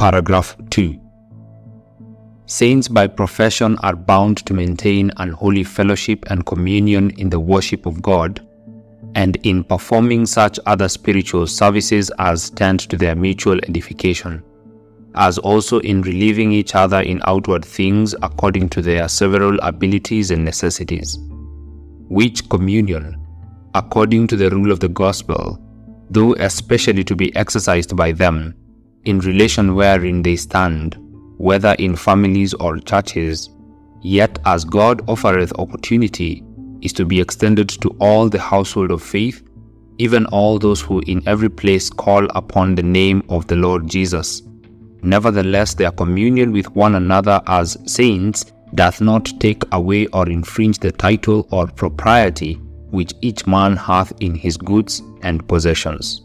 Paragraph 2. Saints by profession are bound to maintain an holy fellowship and communion in the worship of God, and in performing such other spiritual services as tend to their mutual edification, as also in relieving each other in outward things according to their several abilities and necessities. Which communion, according to the rule of the gospel, though especially to be exercised by them, in relation wherein they stand, whether in families or churches, yet as God offereth opportunity, is to be extended to all the household of faith, even all those who in every place call upon the name of the Lord Jesus. Nevertheless, their communion with one another as saints doth not take away or infringe the title or propriety which each man hath in his goods and possessions.